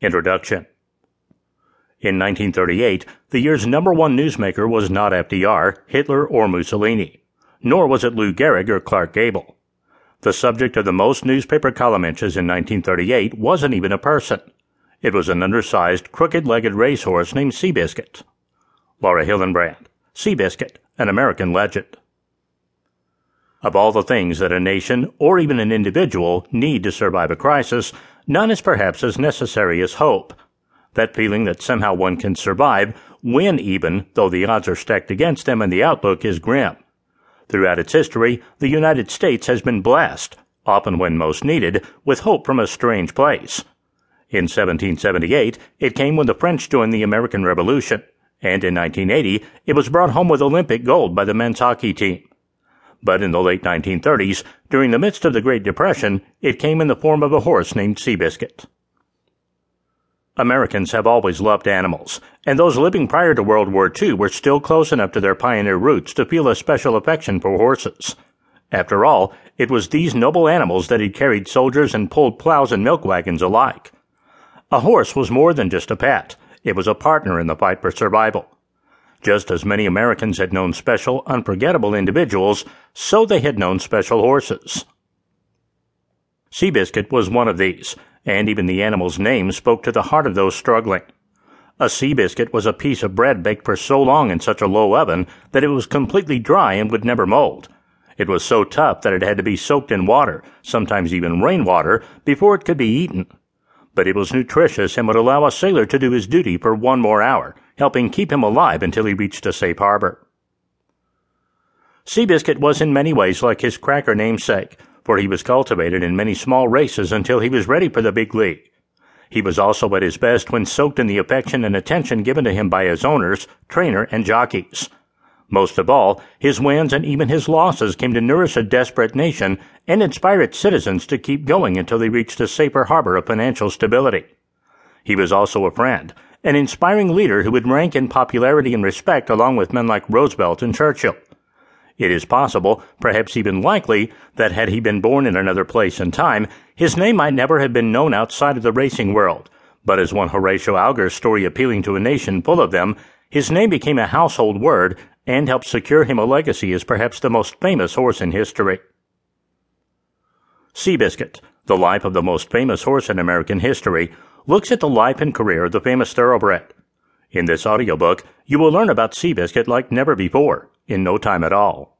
Introduction In 1938, the year's number one newsmaker was not FDR, Hitler, or Mussolini, nor was it Lou Gehrig or Clark Gable. The subject of the most newspaper column inches in 1938 wasn't even a person. It was an undersized, crooked-legged racehorse named Seabiscuit. Laura Hillenbrand, Seabiscuit, an American legend. Of all the things that a nation, or even an individual, need to survive a crisis, none is perhaps as necessary as hope. That feeling that somehow one can survive, win even, though the odds are stacked against them and the outlook is grim. Throughout its history, the United States has been blessed, often when most needed, with hope from a strange place. In 1778, it came when the French joined the American Revolution, and in 1980, it was brought home with Olympic gold by the men's hockey team. But in the late 1930s, during the midst of the Great Depression, it came in the form of a horse named Seabiscuit. Americans have always loved animals, and those living prior to World War II were still close enough to their pioneer roots to feel a special affection for horses. After all, it was these noble animals that had carried soldiers and pulled plows and milk wagons alike. A horse was more than just a pet. It was a partner in the fight for survival. Just as many Americans had known special, unforgettable individuals, so they had known special horses. Seabiscuit was one of these, and even the animal's name spoke to the heart of those struggling. A Seabiscuit was a piece of bread baked for so long in such a low oven that it was completely dry and would never mold. It was so tough that it had to be soaked in water, sometimes even rainwater, before it could be eaten. But it was nutritious and would allow a sailor to do his duty for one more hour, helping keep him alive until he reached a safe harbor. Seabiscuit was in many ways like his cracker namesake, for he was cultivated in many small races until he was ready for the big league. He was also at his best when soaked in the affection and attention given to him by his owners, trainer, and jockeys. Most of all, his wins and even his losses came to nourish a desperate nation and inspire its citizens to keep going until they reached a safer harbor of financial stability. He was also a friend, an inspiring leader who would rank in popularity and respect along with men like Roosevelt and Churchill. It is possible, perhaps even likely, that had he been born in another place and time, his name might never have been known outside of the racing world. But as one Horatio Alger's story appealing to a nation full of them, his name became a household word and helped secure him a legacy as perhaps the most famous horse in history. Seabiscuit, the life of the most famous horse in American history, looks at the life and career of the famous thoroughbred. In this audiobook, you will learn about Seabiscuit like never before, in no time at all.